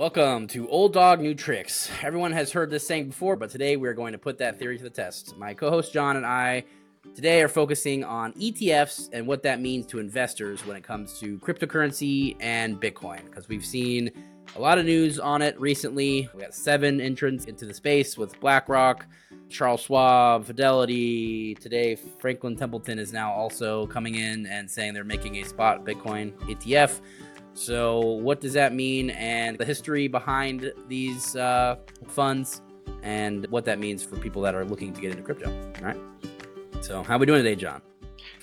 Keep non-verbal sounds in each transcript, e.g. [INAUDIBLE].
Welcome to Old Dog New Tricks. Everyone has heard this saying before, but today we're going to put that theory to the test. My co host John and I today are focusing on ETFs and what that means to investors when it comes to cryptocurrency and Bitcoin, because we've seen a lot of news on it recently. We got seven entrants into the space with BlackRock, Charles Schwab, Fidelity. Today, Franklin Templeton is now also coming in and saying they're making a spot Bitcoin ETF. So, what does that mean, and the history behind these uh, funds, and what that means for people that are looking to get into crypto? All right. So, how are we doing today, John?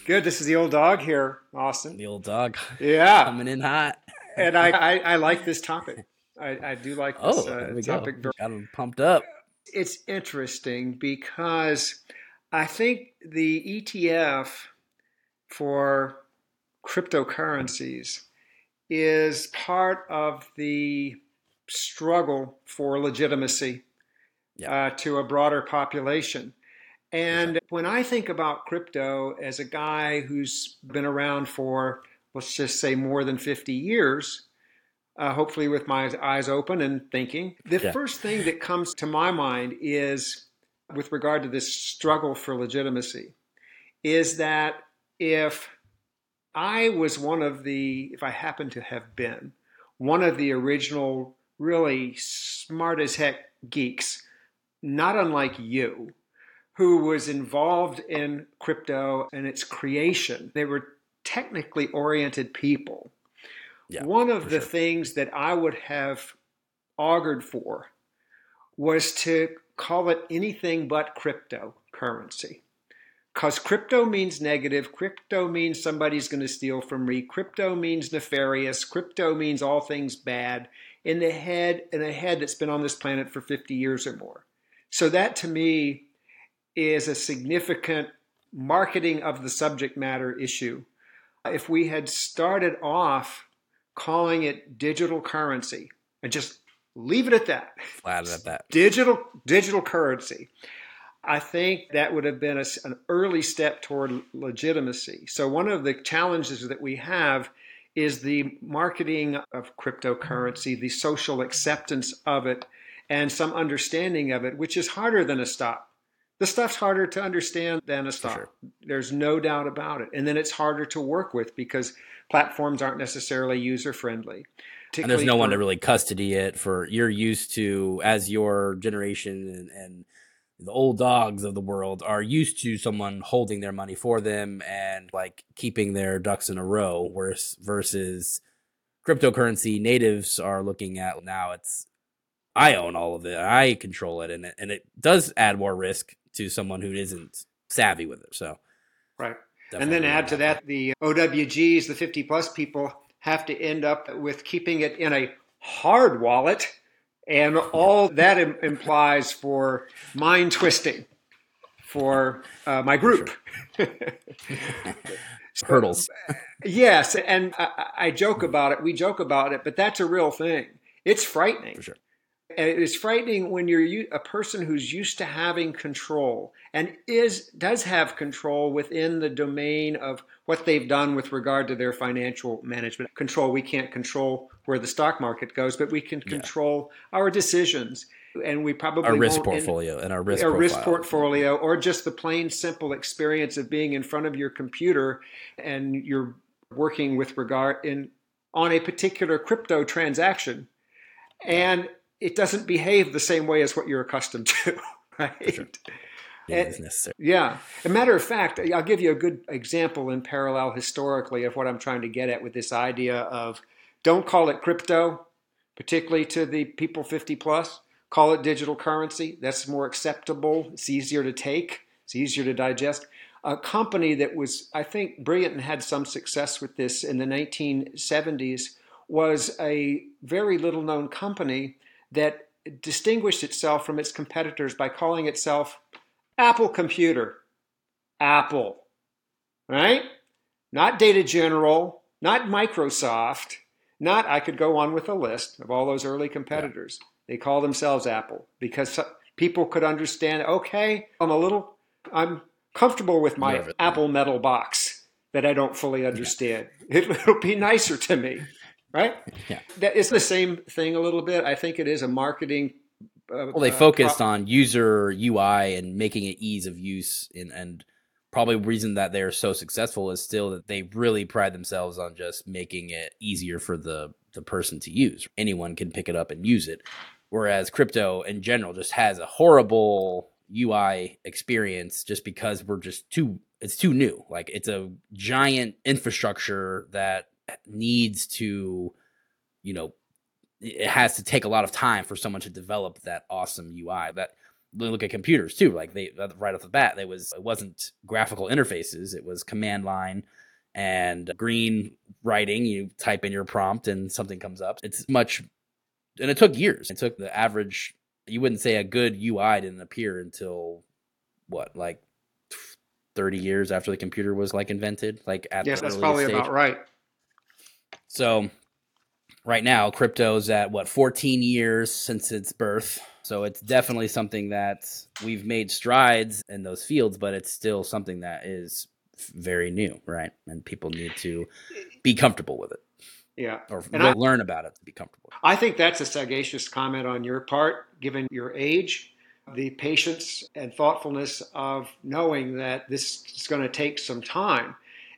Good. This is the old dog here, Austin. The old dog. Yeah, coming in hot. and I, I, I, like this topic. I, I do like this oh, uh, topic. Go. Got them pumped up. It's interesting because I think the ETF for cryptocurrencies is part of the struggle for legitimacy yeah. uh, to a broader population. And when I think about crypto as a guy who's been around for, let's just say, more than 50 years, uh, hopefully with my eyes open and thinking, the yeah. first thing that comes to my mind is with regard to this struggle for legitimacy is that if I was one of the, if I happen to have been, one of the original, really smart as heck geeks, not unlike you, who was involved in crypto and its creation. They were technically oriented people. Yeah, one of the sure. things that I would have augured for was to call it anything but cryptocurrency because crypto means negative. Crypto means somebody's going to steal from me. Crypto means nefarious. Crypto means all things bad in the head in a head that's been on this planet for 50 years or more. So that to me is a significant marketing of the subject matter issue. If we had started off calling it digital currency and just leave it at that. Flat at that. Digital digital currency. I think that would have been a, an early step toward legitimacy. So, one of the challenges that we have is the marketing of cryptocurrency, the social acceptance of it, and some understanding of it, which is harder than a stock. The stuff's harder to understand than a stock. Sure. There's no doubt about it. And then it's harder to work with because platforms aren't necessarily user friendly. And there's no for, one to really custody it for you're used to as your generation and, and the old dogs of the world are used to someone holding their money for them and like keeping their ducks in a row whereas versus cryptocurrency natives are looking at now it's i own all of it i control it and it, and it does add more risk to someone who isn't savvy with it so. Right. And then add to that the owgs the 50 plus people have to end up with keeping it in a hard wallet and all that Im- implies for mind twisting for uh, my group. [LAUGHS] Hurdles. yes, and I, I, joke about it. We joke about it, but that's a real thing. It's frightening. For sure. And it is frightening when you're a person who's used to having control and is does have control within the domain of what they've done with regard to their financial management control. We can't control where the stock market goes, but we can control yeah. our decisions. And we probably our risk portfolio in, and our risk our risk portfolio, or just the plain simple experience of being in front of your computer and you're working with regard in on a particular crypto transaction, and it doesn't behave the same way as what you're accustomed to, [LAUGHS] right? Sure is necessary. Yeah. A matter of fact, I'll give you a good example in parallel historically of what I'm trying to get at with this idea of don't call it crypto, particularly to the people 50 plus. Call it digital currency. That's more acceptable. It's easier to take. It's easier to digest. A company that was, I think, brilliant and had some success with this in the 1970s was a very little known company that distinguished itself from its competitors by calling itself Apple Computer. Apple. Right? Not Data General, not Microsoft, not, I could go on with a list of all those early competitors. Yeah. They call themselves Apple because people could understand, okay, I'm a little, I'm comfortable with my Apple metal box that I don't fully understand. Yeah. It, will be nicer to me. Right? Yeah. it's the same thing a little bit. I think it is a marketing. Uh, Well, they uh, focused pro- on user UI and making it ease of use, and, and probably reason that they're so successful is still that they really pride themselves on just making it easier for the the person to use. Anyone can pick it up and use it, whereas crypto in general just has a horrible UI experience just because we're just too it's too new. Like it's a giant infrastructure that needs to, you know, it has to take a lot of time for someone to develop that awesome UI. That look at computers too. Like they right off the bat, there was it wasn't graphical interfaces. It was command line and green writing. You type in your prompt and something comes up. It's much, and it took years. It took the average. You wouldn't say a good UI didn't appear until what, like thirty years after the computer was like invented. Like at yes, the that's probably stage. about right. So right now, crypto's at what 14 years since its birth. So it's definitely something that we've made strides in those fields, but it's still something that is very new, right? And people need to be comfortable with it Yeah. or I- learn about it to be comfortable. I think that's a sagacious comment on your part, given your age, the patience and thoughtfulness of knowing that this is going to take some time.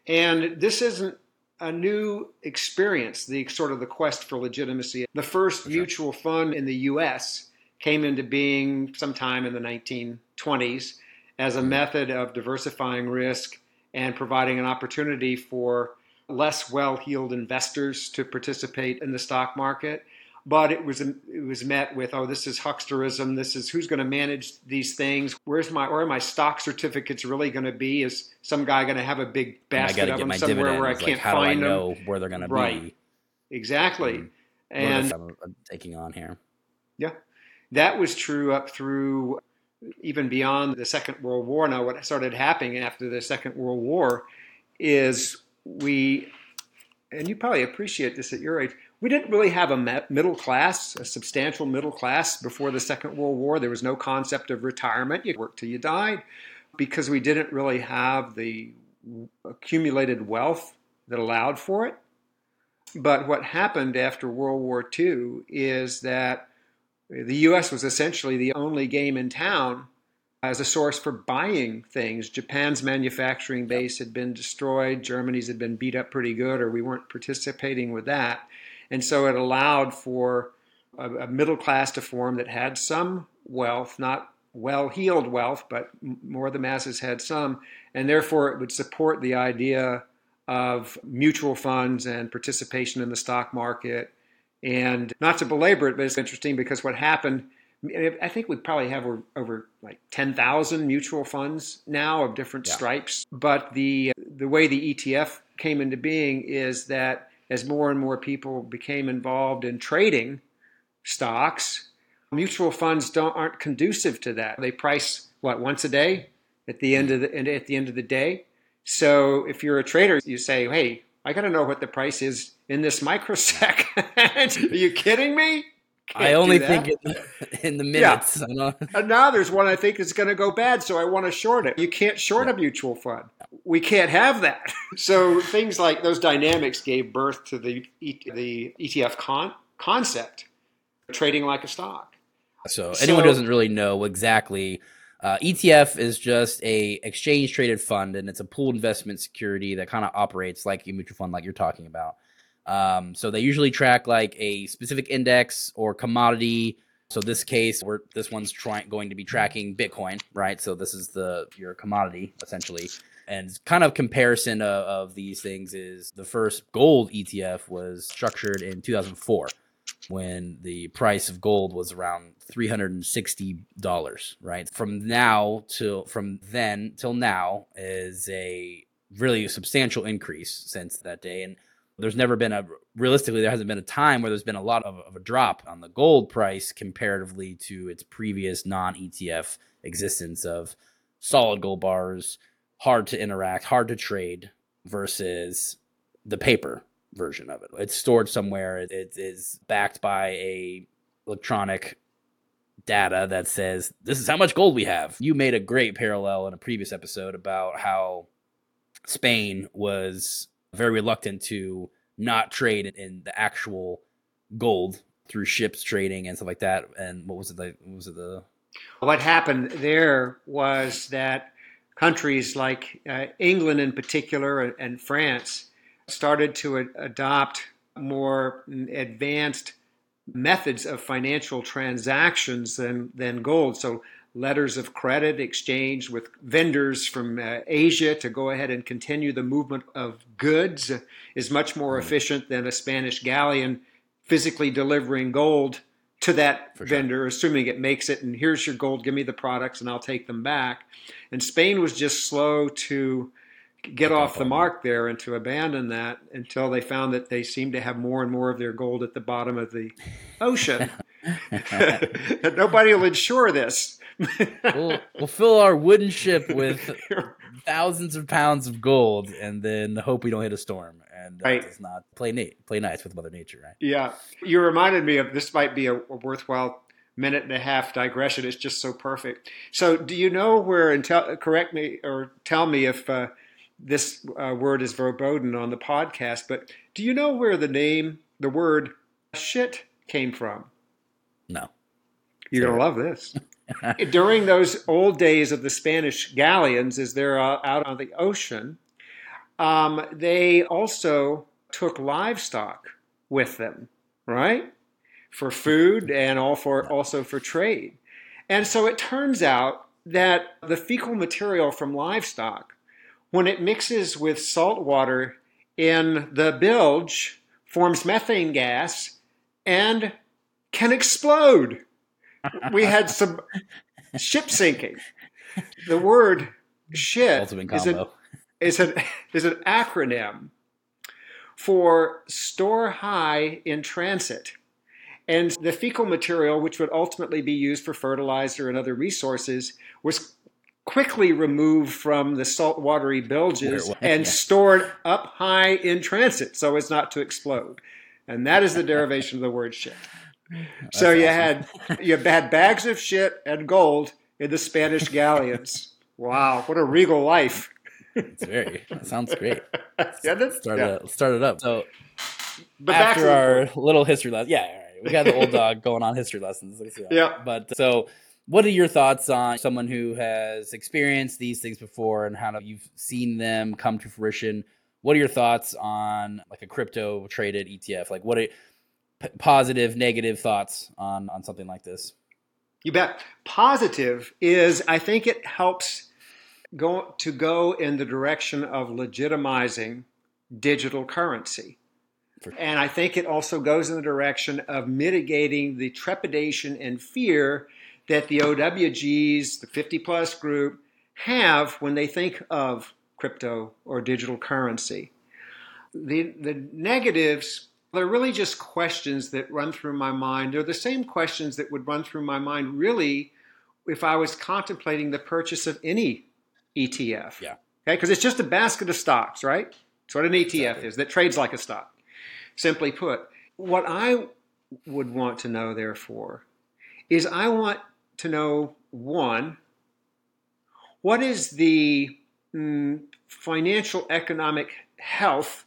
And this isn't a new experience, the sort of the quest for legitimacy. The first sure. mutual fund in the US came into being sometime in the 1920s as a mm-hmm. method of diversifying risk and providing an opportunity for less well-heeled investors to participate in the stock market but it was it was met with oh this is hucksterism this is who's going to manage these things where's my where are my stock certificates really going to be is some guy going to have a big basket of them somewhere dividends. where I like, can't how do I find them where they're going to Right. be? exactly mm. are and I'm, I'm taking on here. Yeah that was true up through even beyond the Second World War. Now, what started happening after the Second World War is we, and you probably appreciate this at your age, we didn't really have a middle class, a substantial middle class before the Second World War. There was no concept of retirement. You worked till you died because we didn't really have the accumulated wealth that allowed for it. But what happened after World War II is that the U.S. was essentially the only game in town as a source for buying things. Japan's manufacturing base had been destroyed, Germany's had been beat up pretty good, or we weren't participating with that. And so it allowed for a, a middle class to form that had some wealth, not well heeled wealth, but more of the masses had some. And therefore, it would support the idea of mutual funds and participation in the stock market. And not to belabor it, but it's interesting because what happened, I think we probably have over, over like 10,000 mutual funds now of different Yeah. stripes. But the, the way the ETF came into being is that as more and more people became involved in trading stocks, mutual funds don't aren't conducive to that. They price what once a day at the end of the at the end of the day. So if you're a trader, you say, "Hey, I got to know what the price is in this microsecond." [LAUGHS] Are you kidding me? I only think in, [LAUGHS] in the minutes. Don't- And now there's one I think is going to go bad, so I want to short it. You can't short a mutual fund. We can't have that. [LAUGHS] So things like those dynamics gave birth to the the ETF con- concept, trading like a stock. So anyone who doesn't really know exactly, uh, ETF is just a exchange traded fund, and it's a pooled investment security that kind of operates like a mutual fund, like you're talking about. Um, so they usually track like a specific index or commodity. So this case, we're this one's trying going to be tracking Bitcoin, right? So this is the your commodity essentially, and kind of comparison of, of these things is the first gold ETF was structured in 2004 when the price of gold was around $360 right from now till from then till now is a really substantial increase since that day and there's never been a realistically there hasn't been a time where there's been a lot of, of a drop on the gold price comparatively to its previous non-etf existence of solid gold bars hard to interact hard to trade versus the paper version of it. It's stored somewhere. It, it is backed by a electronic data that says this is how much gold we have. You made a great parallel in a previous episode about how Spain was very reluctant to not trade in the actual gold through ships trading and stuff like that. And what was it like? What was it the? What happened there was that countries like uh, England, in particular, and, and France, started to a- adopt more advanced methods of financial transactions than than gold. So letters of credit exchanged with vendors from uh, Asia to go ahead and continue the movement of goods is much more efficient than a Spanish galleon physically delivering gold to that sure. vendor, assuming it makes it, and here's your gold, give me the products, and I'll take them back. And Spain was just slow to get off the mark there and to abandon that until they found that they seemed to have more and more of their gold at the bottom of the [LAUGHS] ocean. [LAUGHS] Nobody will insure this. we'll, we'll fill our wooden ship with [LAUGHS] thousands of pounds of gold and then hope we don't hit a storm and right. does not play Nate, play nice with Mother Nature, right? Yeah. You reminded me of this might be a, a worthwhile minute and a half digression. It's just so perfect. So, do you know where? And tell, correct me or tell me if uh, this uh, word is verboten on the podcast. But do you know where the name, the word "shit" came from? You're gonna love this. [LAUGHS] During those old days of the Spanish galleons, as they're uh, out on the ocean, um, they also took livestock with them, right? For food and all for, also for trade. And so it turns out that the fecal material from livestock, when it mixes with salt water in the bilge, forms methane gas and can explode. We had some ship sinking. The word shit is an, is an, is an acronym for store high in transit. And the fecal material, which would ultimately be used for fertilizer and other resources, was quickly removed from the saltwatery bilges and stored up high in transit so as not to explode. And that is the derivation of the word shit. That's so you awesome. had [LAUGHS] you had bags of shit and gold in the Spanish galleons. Wow, what a regal life! It's very. That sounds great. [LAUGHS] yeah, that's start, yeah. It, start it up. So, but after our little history lesson, yeah, right. we got the old [LAUGHS] dog going on history lessons. Yeah. But so, what are your thoughts on someone who has experienced these things before and how you've seen them come to fruition? What are your thoughts on like a crypto traded ETF? Like, what are p- positive, negative thoughts on on something like this? You bet. Positive is I think it helps go, to go in the direction of legitimizing digital currency. And I think it also goes in the direction of mitigating the trepidation and fear that the OWGs, the 50 plus group, have when they think of crypto or digital currency. The, the negatives, they're really just questions that run through my mind. They're the same questions that would run through my mind really if I was contemplating the purchase of any ETF. Yeah. Okay, because it's just a basket of stocks, right? That's what an ETF exactly. is that trades like a stock. Simply put, what I would want to know, therefore, is I want to know one, what is the mm, financial economic health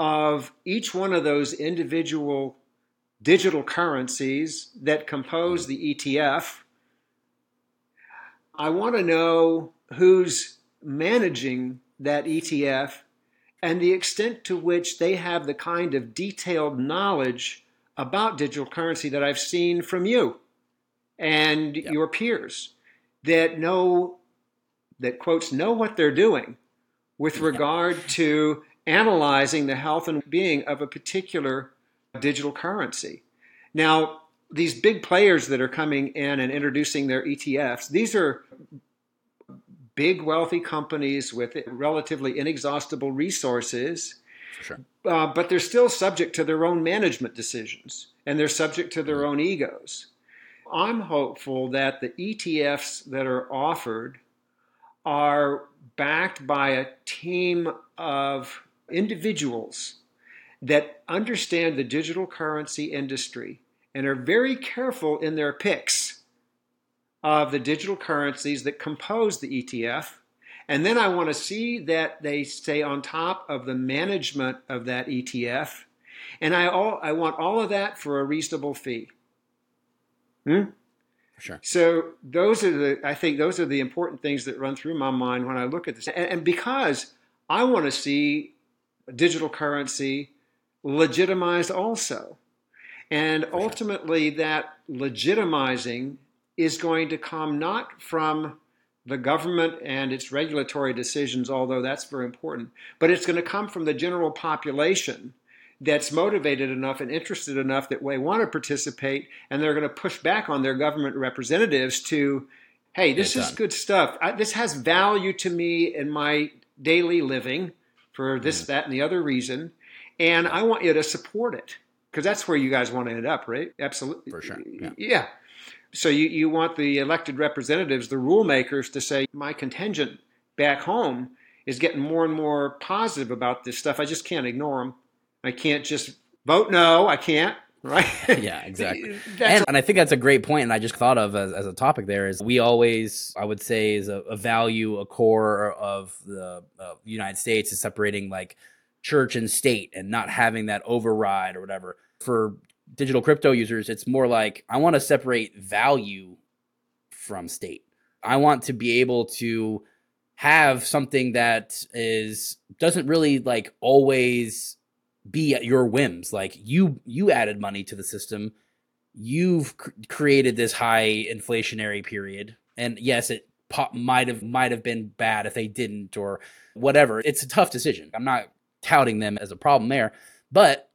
of each one of those individual digital currencies that compose the ETF? I want to know who's managing that ETF and the extent to which they have the kind of detailed knowledge about digital currency that I've seen from you and yep. your peers that know that quotes know what they're doing with regard to analyzing the health and being of a particular digital currency. Now, these big players that are coming in and introducing their ETFs, these are big, wealthy companies with relatively inexhaustible resources. Sure. Uh, but they're still subject to their own management decisions and they're subject to their own egos. I'm hopeful that the ETFs that are offered are backed by a team of individuals that understand the digital currency industry and are very careful in their picks of the digital currencies that compose the ETF And then I want to see that they stay on top of the management of that ETF. And I, all, I want all of that for a reasonable fee. Hmm? Sure. So those are the I think those are the important things that run through my mind when I look at this. And, and because I want to see digital currency legitimized also. And ultimately that legitimizing is going to come not from the government and its regulatory decisions, although that's very important, but it's going to come from the general population that's motivated enough and interested enough that they want to participate and they're going to push back on their government representatives to, hey, this is good stuff. I, this has value to me in my daily living for this, that, and the other reason. And I want you to support it because that's where you guys want to end up, right? Absolutely. For sure. Yeah. yeah. So you, you want the elected representatives, the rule makers, to say, my contingent back home is getting more and more positive about this stuff. I just can't ignore them. I can't just vote no. I can't. Right? yeah, [LAUGHS] exactly. and, and, I think that's a great point, and I just thought of as, as a topic there is we always, I would say, is a, a value, a core of the uh, United States is separating like church and state and not having that override or whatever. For digital crypto users, it's more like I want to separate value from state. I want to be able to have something that is doesn't really like always be at your whims. Like you you added money to the system. You've cr- created this high inflationary period. And yes, it might have might have been bad if they didn't or whatever. It's a tough decision. I'm not touting them as a problem there, but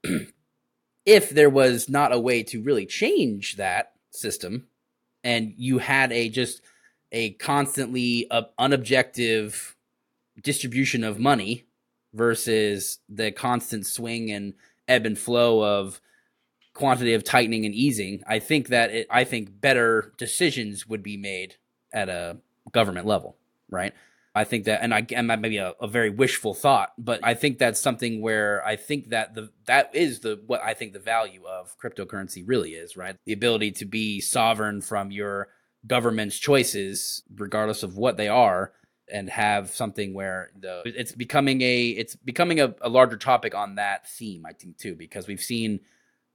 [CLEARS THROAT] if there was not a way to really change that system and you had a just a constantly uh, unobjective distribution of money versus the constant swing and ebb and flow of quantitative tightening and easing i think that it, i think better decisions would be made at a government level right I think that, and I and that may be a, a, very wishful thought, but I think that's something where I think that the that is the what I think the value of cryptocurrency really is, right? The ability to be sovereign from your government's choices, regardless of what they are, and have something where the it's becoming a it's becoming a, a larger topic on that theme, I think too, because we've seen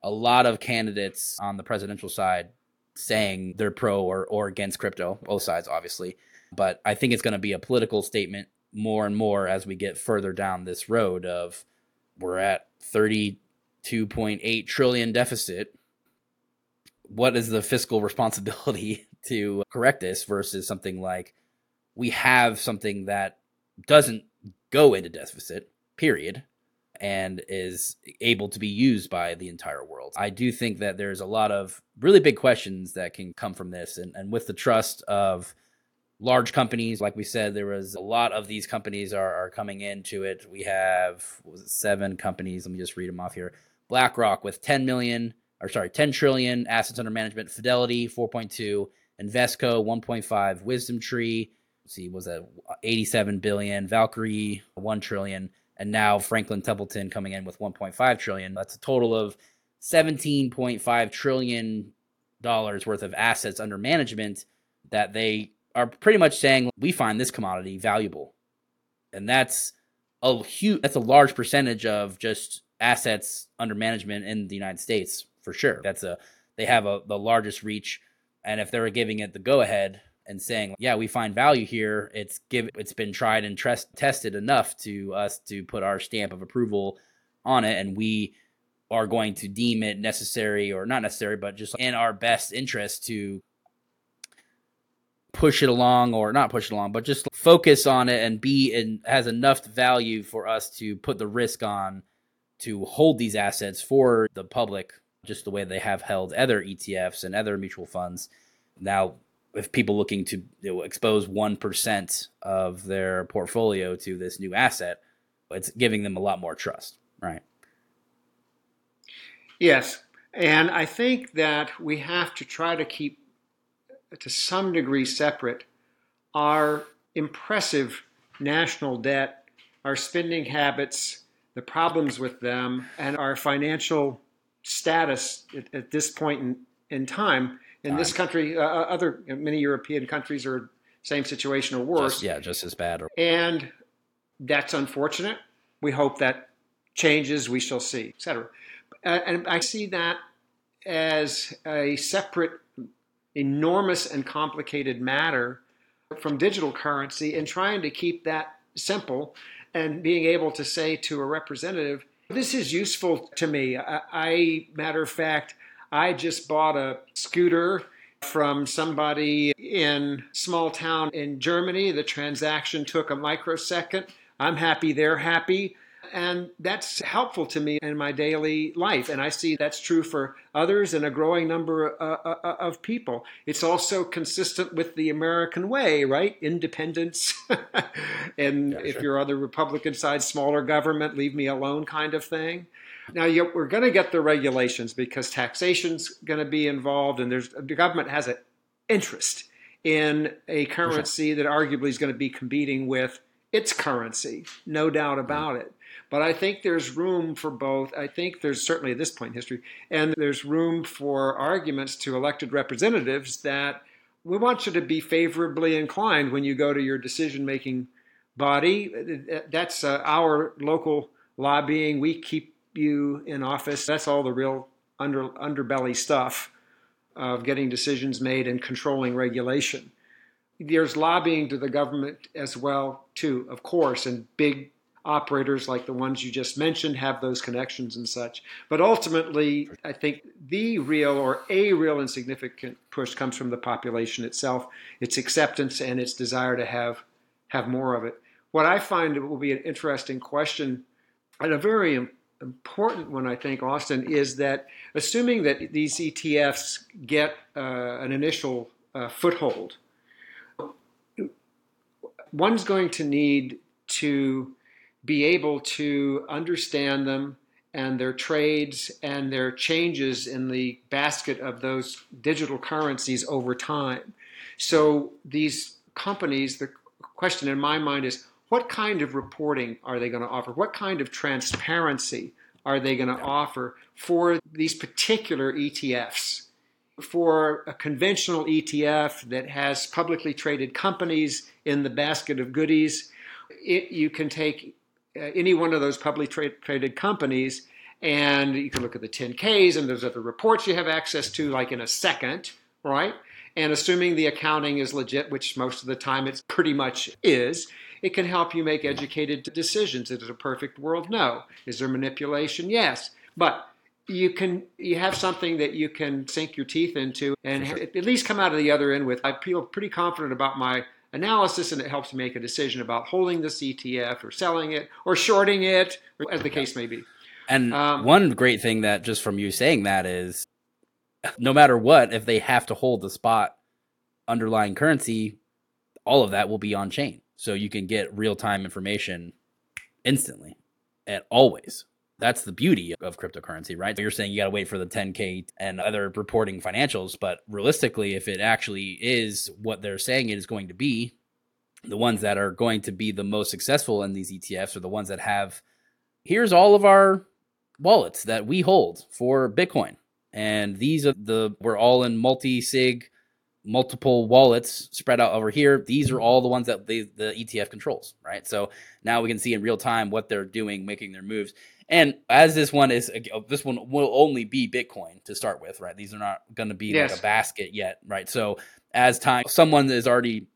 a lot of candidates on the presidential side saying they're pro or, or against crypto, both sides obviously but I think it's going to be a political statement more and more as we get further down this road of we're at 32.8 trillion deficit. What is the fiscal [LAUGHS] responsibility to correct this versus something like we have something that doesn't go into deficit, period, and is able to be used by the entire world. I do think that there's a lot of really big questions that can come from this. And, and with the trust of large companies. Like we said, there was a lot of these companies are, are coming into it. We have it, seven companies. Let me just read them off here. BlackRock with 10 million, or sorry, 10 trillion assets under management. Fidelity 4.2, Invesco 1.5, Wisdom Tree. See, was that 87 billion? Valkyrie 1 trillion, and now Franklin Templeton coming in with 1.5 trillion. That's a total of 17.5 trillion dollars worth of assets under management that they are pretty much saying we find this commodity valuable, and that's a huge that's a large percentage of just assets under management in the United States for sure. That's a they have a the largest reach, and if they were giving it the go ahead and saying, yeah, we find value here, it's give it's been tried and tested enough to us to put our stamp of approval on it, and we are going to deem it necessary or not necessary, but just in our best interest to push it along or not push it along, but just focus on it and be and has enough value for us to put the risk on to hold these assets for the public, just the way they have held other ETFs and other mutual funds. Now, if people looking to you know, expose 1% of their portfolio to this new asset, it's giving them a lot more trust, right? Yes. And I think that we have to try to keep to some degree separate our impressive national debt, our spending habits, the problems with them, and our financial status at, at this point in, in time. In this country, uh, uh, other many European countries are same situation or worse. Just, yeah, just as bad. Or- and that's unfortunate. We hope that changes. We shall see, etc. Uh, and I see that as a separate, enormous, and complicated matter from digital currency, and trying to keep that simple and being able to say to a representative, "This is useful to me." I, I matter of fact, I just bought a scooter from somebody in small town in Germany. The transaction took a microsecond. I'm happy, they're happy. And that's helpful to me in my daily life. And I see that's true for others and a growing number uh, uh, uh of people. It's also consistent with the American way, right? Independence. [LAUGHS] and yeah, if you're on the Republican side, smaller government, leave me alone kind of thing. Now you, we're going to get the regulations because taxation's going to be involved, and there's the government has an interest in a currency sure. that arguably is going to be competing with its currency, no doubt about it. But I think there's room for both. I think there's certainly at this point in history, and there's room for arguments to elected representatives that we want you to be favorably inclined when you go to your decision making body. That's uh, our local lobbying. We keep you in office. That's all the real under, underbelly stuff of getting decisions made and controlling regulation. There's lobbying to the government as well, too, of course, and big operators like the ones you just mentioned have those connections and such. But ultimately, I think the real or a real and significant push comes from the population itself, its acceptance and its desire to have have more of it. What I find will be an interesting question and a very important one, I think, Austin, is that assuming that these ETFs get uh, an initial uh, foothold, one's going to need to be able to understand them and their trades and their changes in the basket of those digital currencies over time. So these companies, the question in my mind is what kind of reporting are they going to offer? What kind of transparency are they going to offer for these particular ETFs? For a conventional ETF that has publicly traded companies in the basket of goodies, it, you can take Uh, any one of those publicly tra- traded companies and you can look at the 10Ks and there's other reports you have access to, like in a second, right? And assuming the accounting is legit, which most of the time it pretty much is, it can help you make educated decisions. Is it a perfect world? No. Is there manipulation? Yes. But you can you have something that you can sink your teeth into and sure. at least come out of the other end with I feel pretty confident about my analysis and it helps make a decision about holding this ETF or selling it or shorting it, as the case may be. And um, one great thing that just from you saying that is no matter what, if they have to hold the spot underlying currency, all of that will be on chain. So you can get real time information instantly and always. That's the beauty of cryptocurrency, right? You're saying you got to wait for the 10K and other reporting financials, but realistically, if it actually is what they're saying it is going to be, the ones that are going to be the most successful in these ETFs are the ones that have here's all of our wallets that we hold for Bitcoin. And these are the, we're all in multi sig multiple wallets spread out over here. These are all the ones that the, the ETF controls, right? So now we can see in real time what they're doing, making their moves. And as this one is, this one will only be Bitcoin to start with, right? These are not going to be yes. like a basket yet, right? So as time, someone is already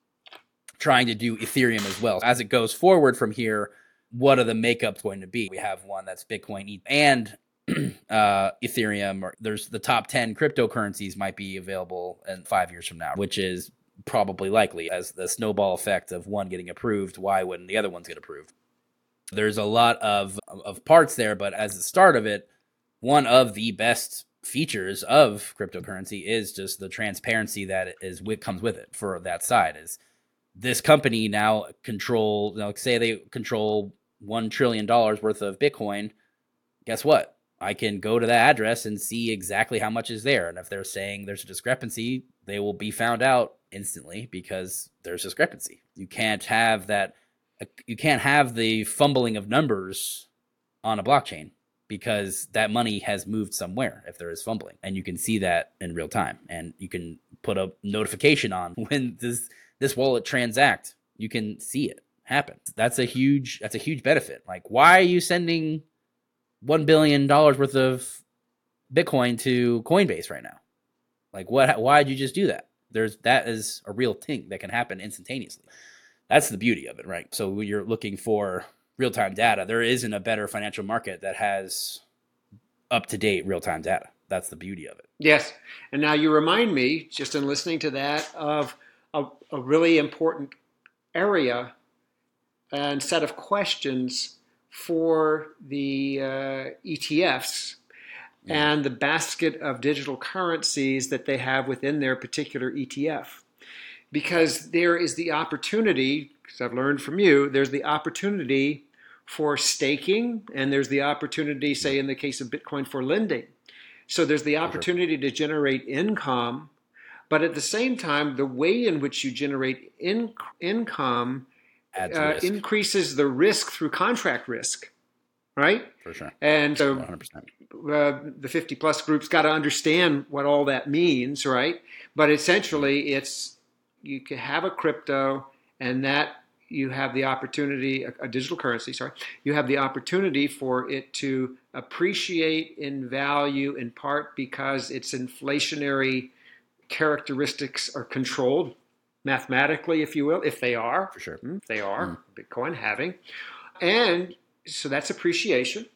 trying to do Ethereum as well. As it goes forward from here, what are the makeups going to be? We have one that's Bitcoin and [CLEARS THROAT] uh, Ethereum, or there's the top 10 cryptocurrencies might be available in five years from now, which is probably likely as the snowball effect of one getting approved. Why wouldn't the other ones get approved? There's a lot of, of parts there, but as the start of it, one of the best features of cryptocurrency is just the transparency that is what comes with it for that side is this company now control you know, say they control one trillion dollars worth of bitcoin guess what I can go to that address and see exactly how much is there. And if they're saying there's a discrepancy, they will be found out instantly because there's discrepancy. You can't have that you can't have the fumbling of numbers on a blockchain because that money has moved somewhere if there is fumbling and you can see that in real time and you can put a notification on [LAUGHS] when this this wallet transact. You can see it happen. That's a huge that's a huge benefit. Like why are you sending 1 billion dollars worth of Bitcoin to Coinbase right now? Like what why did you just do that? There's that is a real thing that can happen instantaneously. That's the beauty of it, right? So you're looking for real-time data, there isn't a better financial market that has up-to-date real-time data. That's the beauty of it. Yes. And now you remind me, just in listening to that, of a, a really important area and set of questions for the uh, ETFs yeah. and the basket of digital currencies that they have within their particular ETF. Because there is the opportunity, because I've learned from you, there's the opportunity for staking, and there's the opportunity, say, in the case of Bitcoin, for lending. So there's the opportunity to generate income, but at the same time, the way in which you generate in, income uh, increases the risk through contract risk, right? For sure. And so 100%. Uh, the 50 plus group's got to understand what all that means, right? But essentially, it's you can have a crypto and that you have the opportunity, a, a, digital currency, sorry, you have the opportunity for it to appreciate in value in part because its inflationary characteristics are controlled mathematically, if you will, if they are. For sure. Hmm, they are, mm. Bitcoin halving. And so that's appreciation.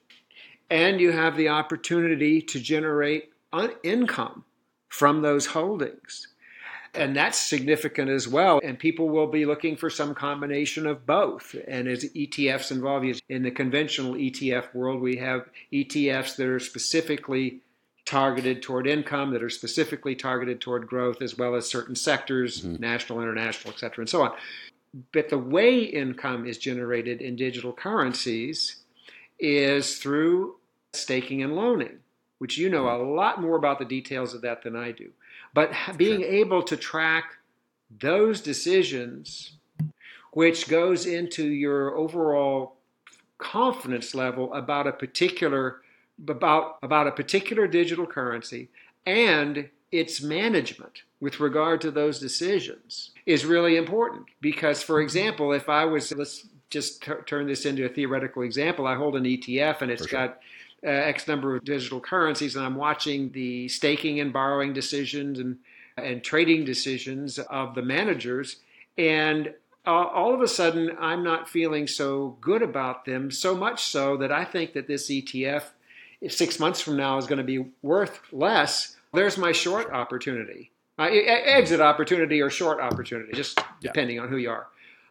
And you have the opportunity to generate un- income from those holdings. And that's significant as well. And people will be looking for some combination of both. And as ETFs involve, you, in the conventional ETF world, we have ETFs that are specifically targeted toward income, that are specifically targeted toward growth, as well as certain sectors, mm-hmm. national, international, et cetera, and so on. But the way income is generated in digital currencies is through staking and loaning, which you know a lot more about the details of that than I do. But being sure. able to track those decisions, which goes into your overall confidence level about a particular about, about a particular digital currency and its management with regard to those decisions is really important. Because, for example, if I was, let's just t- turn this into a theoretical example, I hold an ETF and it's sure. got uh, X number of digital currencies, and I'm watching the staking and borrowing decisions and, and trading decisions of the managers. And uh, all of a sudden, I'm not feeling so good about them, so much so that I think that this ETF six months from now is going to be worth less, there's my short opportunity. Uh, exit opportunity or short opportunity, just depending yeah. on who you are.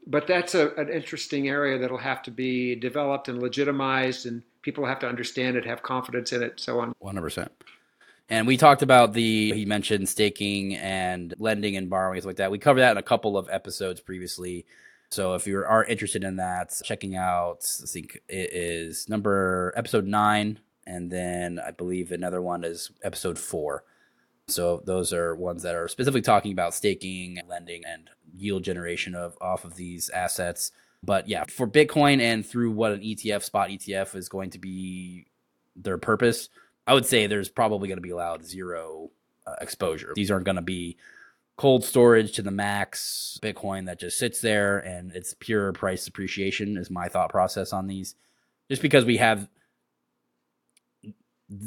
But that's a, an interesting area that'll have to be developed and legitimized, and people have to understand it, have confidence in it, so on. 100%. And we talked about the, he mentioned staking and lending and borrowing, stuff like that. We covered that in a couple of episodes previously. So if you are interested in that, checking out, I think it is number episode nine and then I believe another one is episode four. So those are ones that are specifically talking about staking, lending, and yield generation of off of these assets. But yeah, for Bitcoin and through what an ETF, spot ETF, is going to be their purpose, I would say there's probably going to be allowed zero uh, exposure. These aren't going to be cold storage to the max Bitcoin that just sits there and it's pure price appreciation, is my thought process on these. Just because we have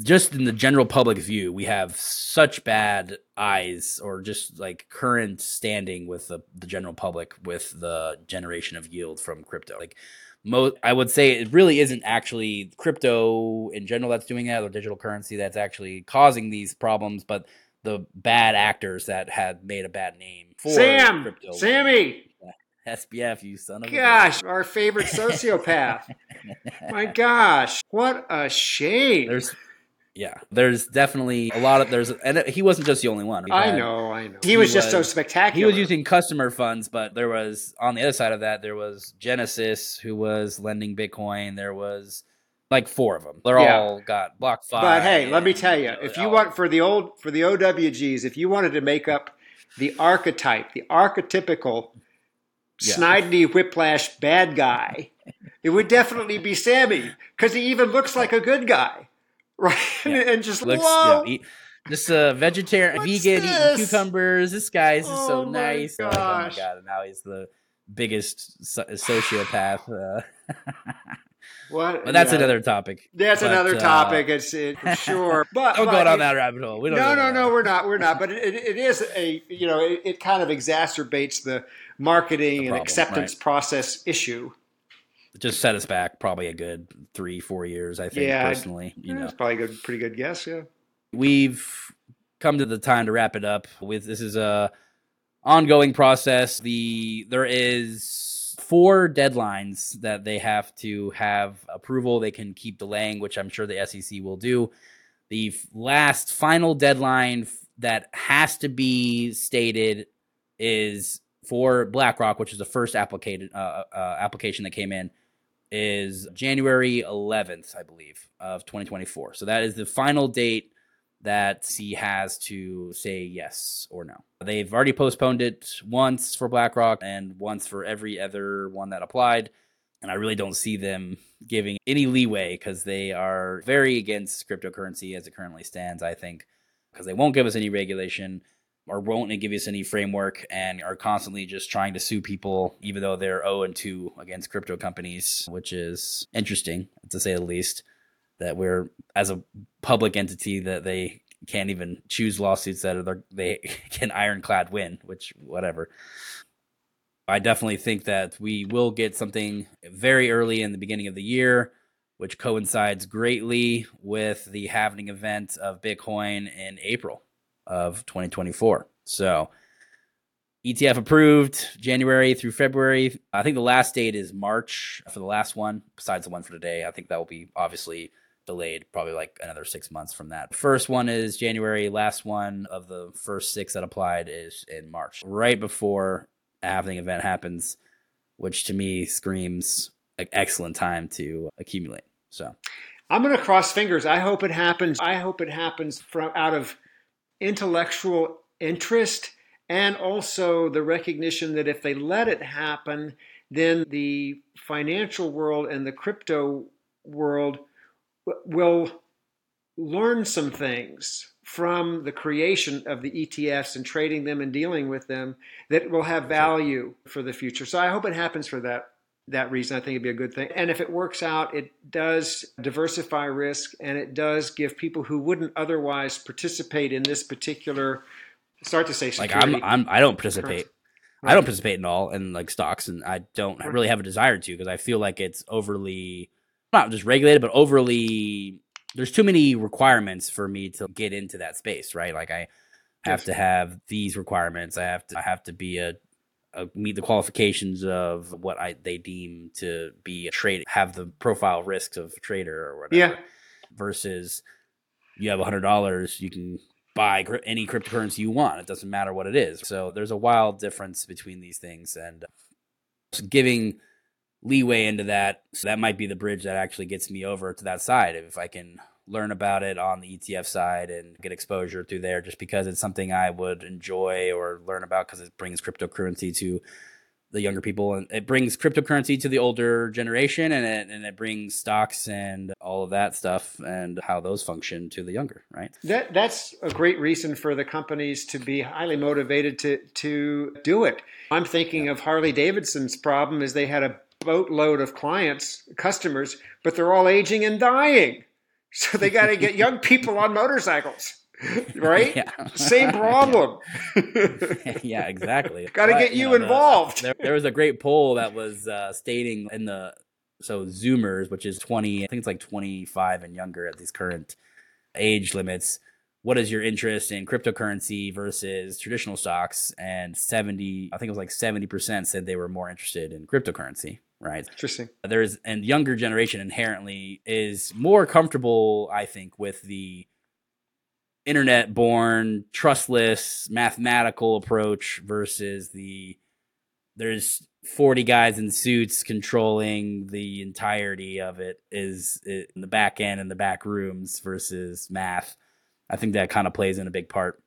just in the general public view, we have such bad eyes or just like current standing with the, the general public with the generation of yield from crypto. Like most, I would say it really isn't actually crypto in general that's doing that or digital currency that's actually causing these problems, but the bad actors that had made a bad name for Sam, crypto. Sammy. [LAUGHS] SBF, you son of gosh, our favorite [LAUGHS] sociopath. [LAUGHS] My gosh, what a shame. There's yeah, there's definitely a lot of there's and he wasn't just the only one. I know, I know. He, he was, was just so spectacular. He was using customer funds, but there was on the other side of that there was Genesis who was lending Bitcoin. There was like four of them. They're yeah. all got BlockFi. But hey, let me tell you, if you want for the old for the OWGs, if you wanted to make up the archetype, the archetypical yeah. Snidely Whiplash bad guy, it would definitely be Sammy because he even looks like a good guy right? [LAUGHS] Yeah. and just Looks, whoa. Yeah, he, Just a vegetarian, vegan, eating cucumbers. This guy's just so Oh my nice. Like, oh my god! And now he's the biggest sociopath. Uh, [LAUGHS] What? but that's yeah. another topic. That's But, another uh, topic. It's it, for [LAUGHS] sure. But Don't but go down that rabbit hole. We don't. No, no, no, we're not. We're not. But it, it is a you know it, it kind of exacerbates the marketing and problem, acceptance process issue. Just set us back probably a good three, four years. I think Yeah, personally. You Yeah, know, It's probably a good, pretty good guess. Yeah. we've come to the time to wrap it up with this is a ongoing process the there is four deadlines that they have to have approval they can keep delaying which i'm sure the sec will do the last final deadline that has to be stated is for blackrock which is the first applicated uh, uh, application that came in is january 11th i believe of 2024 so that is the final date that C has to say yes or no. They've already postponed it once for BlackRock and once for every other one that applied. And I really don't see them giving any leeway because they are very against cryptocurrency as it currently stands, I think, because they won't give us any regulation or won't give us any framework and are constantly just trying to sue people, even though they're 0 and 2 against crypto companies, which is interesting to say the least that we're as a public entity that they can't even choose lawsuits that are, they [LAUGHS] can ironclad win, which whatever. I definitely think that we will get something very early in the beginning of the year, which coincides greatly with the halving event of Bitcoin in April of 2024. So, ETF approved January through February. I think the last date is March for the last one, besides the one for today. I think that will be obviously delayed probably like another six months from that. First one is January. Last one of the first six that applied is in March, right before a halving event happens, which to me screams like excellent time to accumulate. So I'm going to cross fingers. I hope it happens. I hope it happens from out of intellectual interest and also the recognition that if they let it happen, then the financial world and the crypto world will learn some things from the creation of the ETFs and trading them and dealing with them that will have value for the future. So I hope it happens for that that reason. I think it'd be a good thing. And if it works out, it does diversify risk and it does give people who wouldn't otherwise participate in this particular start to say like. I'm, I'm I don't participate. I don't participate in all in like stocks, and I don't really have a desire to because I feel like it's overly not just regulated, but overly. There's too many requirements for me to get into that space, right? Like I have Yes. to have these requirements. I have to I have to be a, meet the qualifications of what I they deem to be a trade, have the profile risks of a trader or whatever. Yeah. Versus you have a hundred dollars, you can buy any cryptocurrency you want. It doesn't matter what it is. So there's a wild difference between these things, and giving leeway into that. So that might be the bridge that actually gets me over to that side. If I can learn about it on the ETF side and get exposure through there, just because it's something I would enjoy or learn about because it brings cryptocurrency to the younger people and it brings cryptocurrency to the older generation and it and it brings stocks and all of that stuff and how those function to the younger right That that's a great reason for the companies to be highly motivated to to do it. I'm thinking of Harley Davidson's problem is they had a boatload of clients, customers, but they're all aging and dying. So they got to get young people on motorcycles. Right? [LAUGHS] yeah Same problem. [LAUGHS] yeah exactly [LAUGHS] Gotta get you know, the- involved. there, there was a great poll that was uh, stating in the so zoomers which is 20 i think it's like 25 and younger at these current age limits what is your interest in cryptocurrency versus traditional stocks and 70 i think it was like 70% said they were more interested in cryptocurrency right? Interesting. there's and younger generation inherently is more comfortable i think with the internet born trustless mathematical approach versus the there's 40 guys in suits controlling the entirety of it is it, in the back end and the back rooms versus math. I think that kind of plays in a big part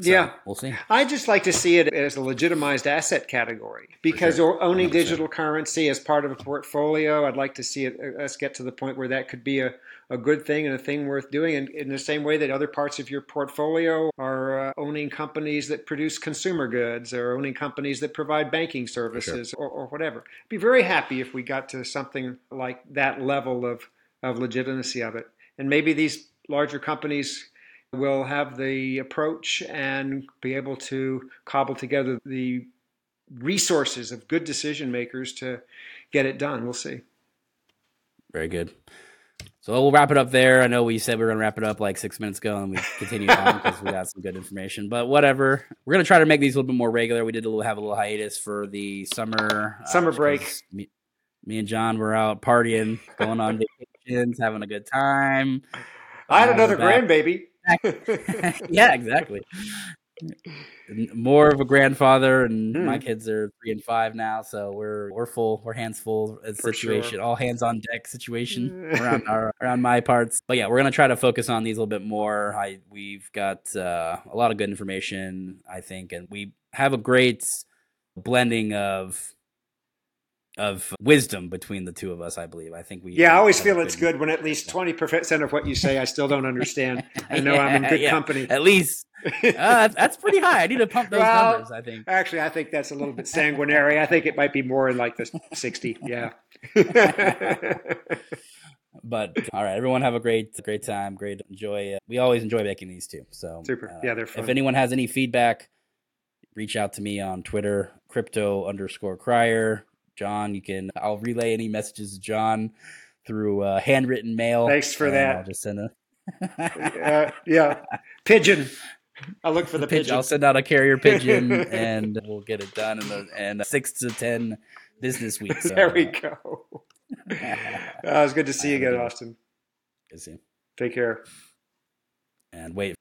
So, Yeah. we'll see. I just like to see it as a legitimized asset category because sure. owning 100%. digital currency as part of a portfolio, I'd like to see it, uh, us get to the point where that could be a, a good thing and a thing worth doing. And in the same way that other parts of your portfolio are uh, owning companies that produce consumer goods or owning companies that provide banking services or, or whatever. Be very happy if we got to something like that level of, of legitimacy of it. And maybe these larger companies will have the approach and be able to cobble together the resources of good decision makers to get it done. We'll see. Very good. So we'll wrap it up there. I know we said we were going to wrap it up like six minutes ago, and we continued on [LAUGHS] because we got some good information. But whatever, we're going to try to make these a little bit more regular. We did a little have a little hiatus for the summer uh, Summer just break. Me, me and John were out partying, going on [LAUGHS] vacations, having a good time. I had we're another grandbaby. [LAUGHS] yeah, exactly. More of a grandfather, and Hmm. my kids are three and five now, so we're we're full, we're hands full. Situation, sure. all hands on deck situation [LAUGHS] around our around my parts. But yeah, we're gonna try to focus on these a little bit more. I we've got uh, a lot of good information, I think, and we have a great blending of of wisdom between the two of us. I believe. I think we. yeah, I always feel it's good when at least 20% of what you say I still don't understand. [LAUGHS] I know I'm in good yeah. company. At least uh, that's, pretty high. I need to pump those Well, numbers. I think. Actually, I think that's a little bit sanguinary. I think it might be more in like the 60. Yeah. [LAUGHS] But all right, everyone have a great great time. Great enjoy. Uh, we always enjoy making these too. So Super. uh, Yeah, they're fun. If anyone has any feedback, reach out to me on Twitter, crypto underscore crier. John, you can. I'll relay any messages to John through uh, handwritten mail. Thanks for that. I'll just send a. uh, yeah. Pigeon. I'll look [LAUGHS] for the pigeon. pigeon. I'll send out a carrier pigeon, [LAUGHS] and we'll get it done in the in six to ten business weeks. So, there we uh, go. [LAUGHS] Uh, it was good to see you again. Austin. good to see you. Take care. And wait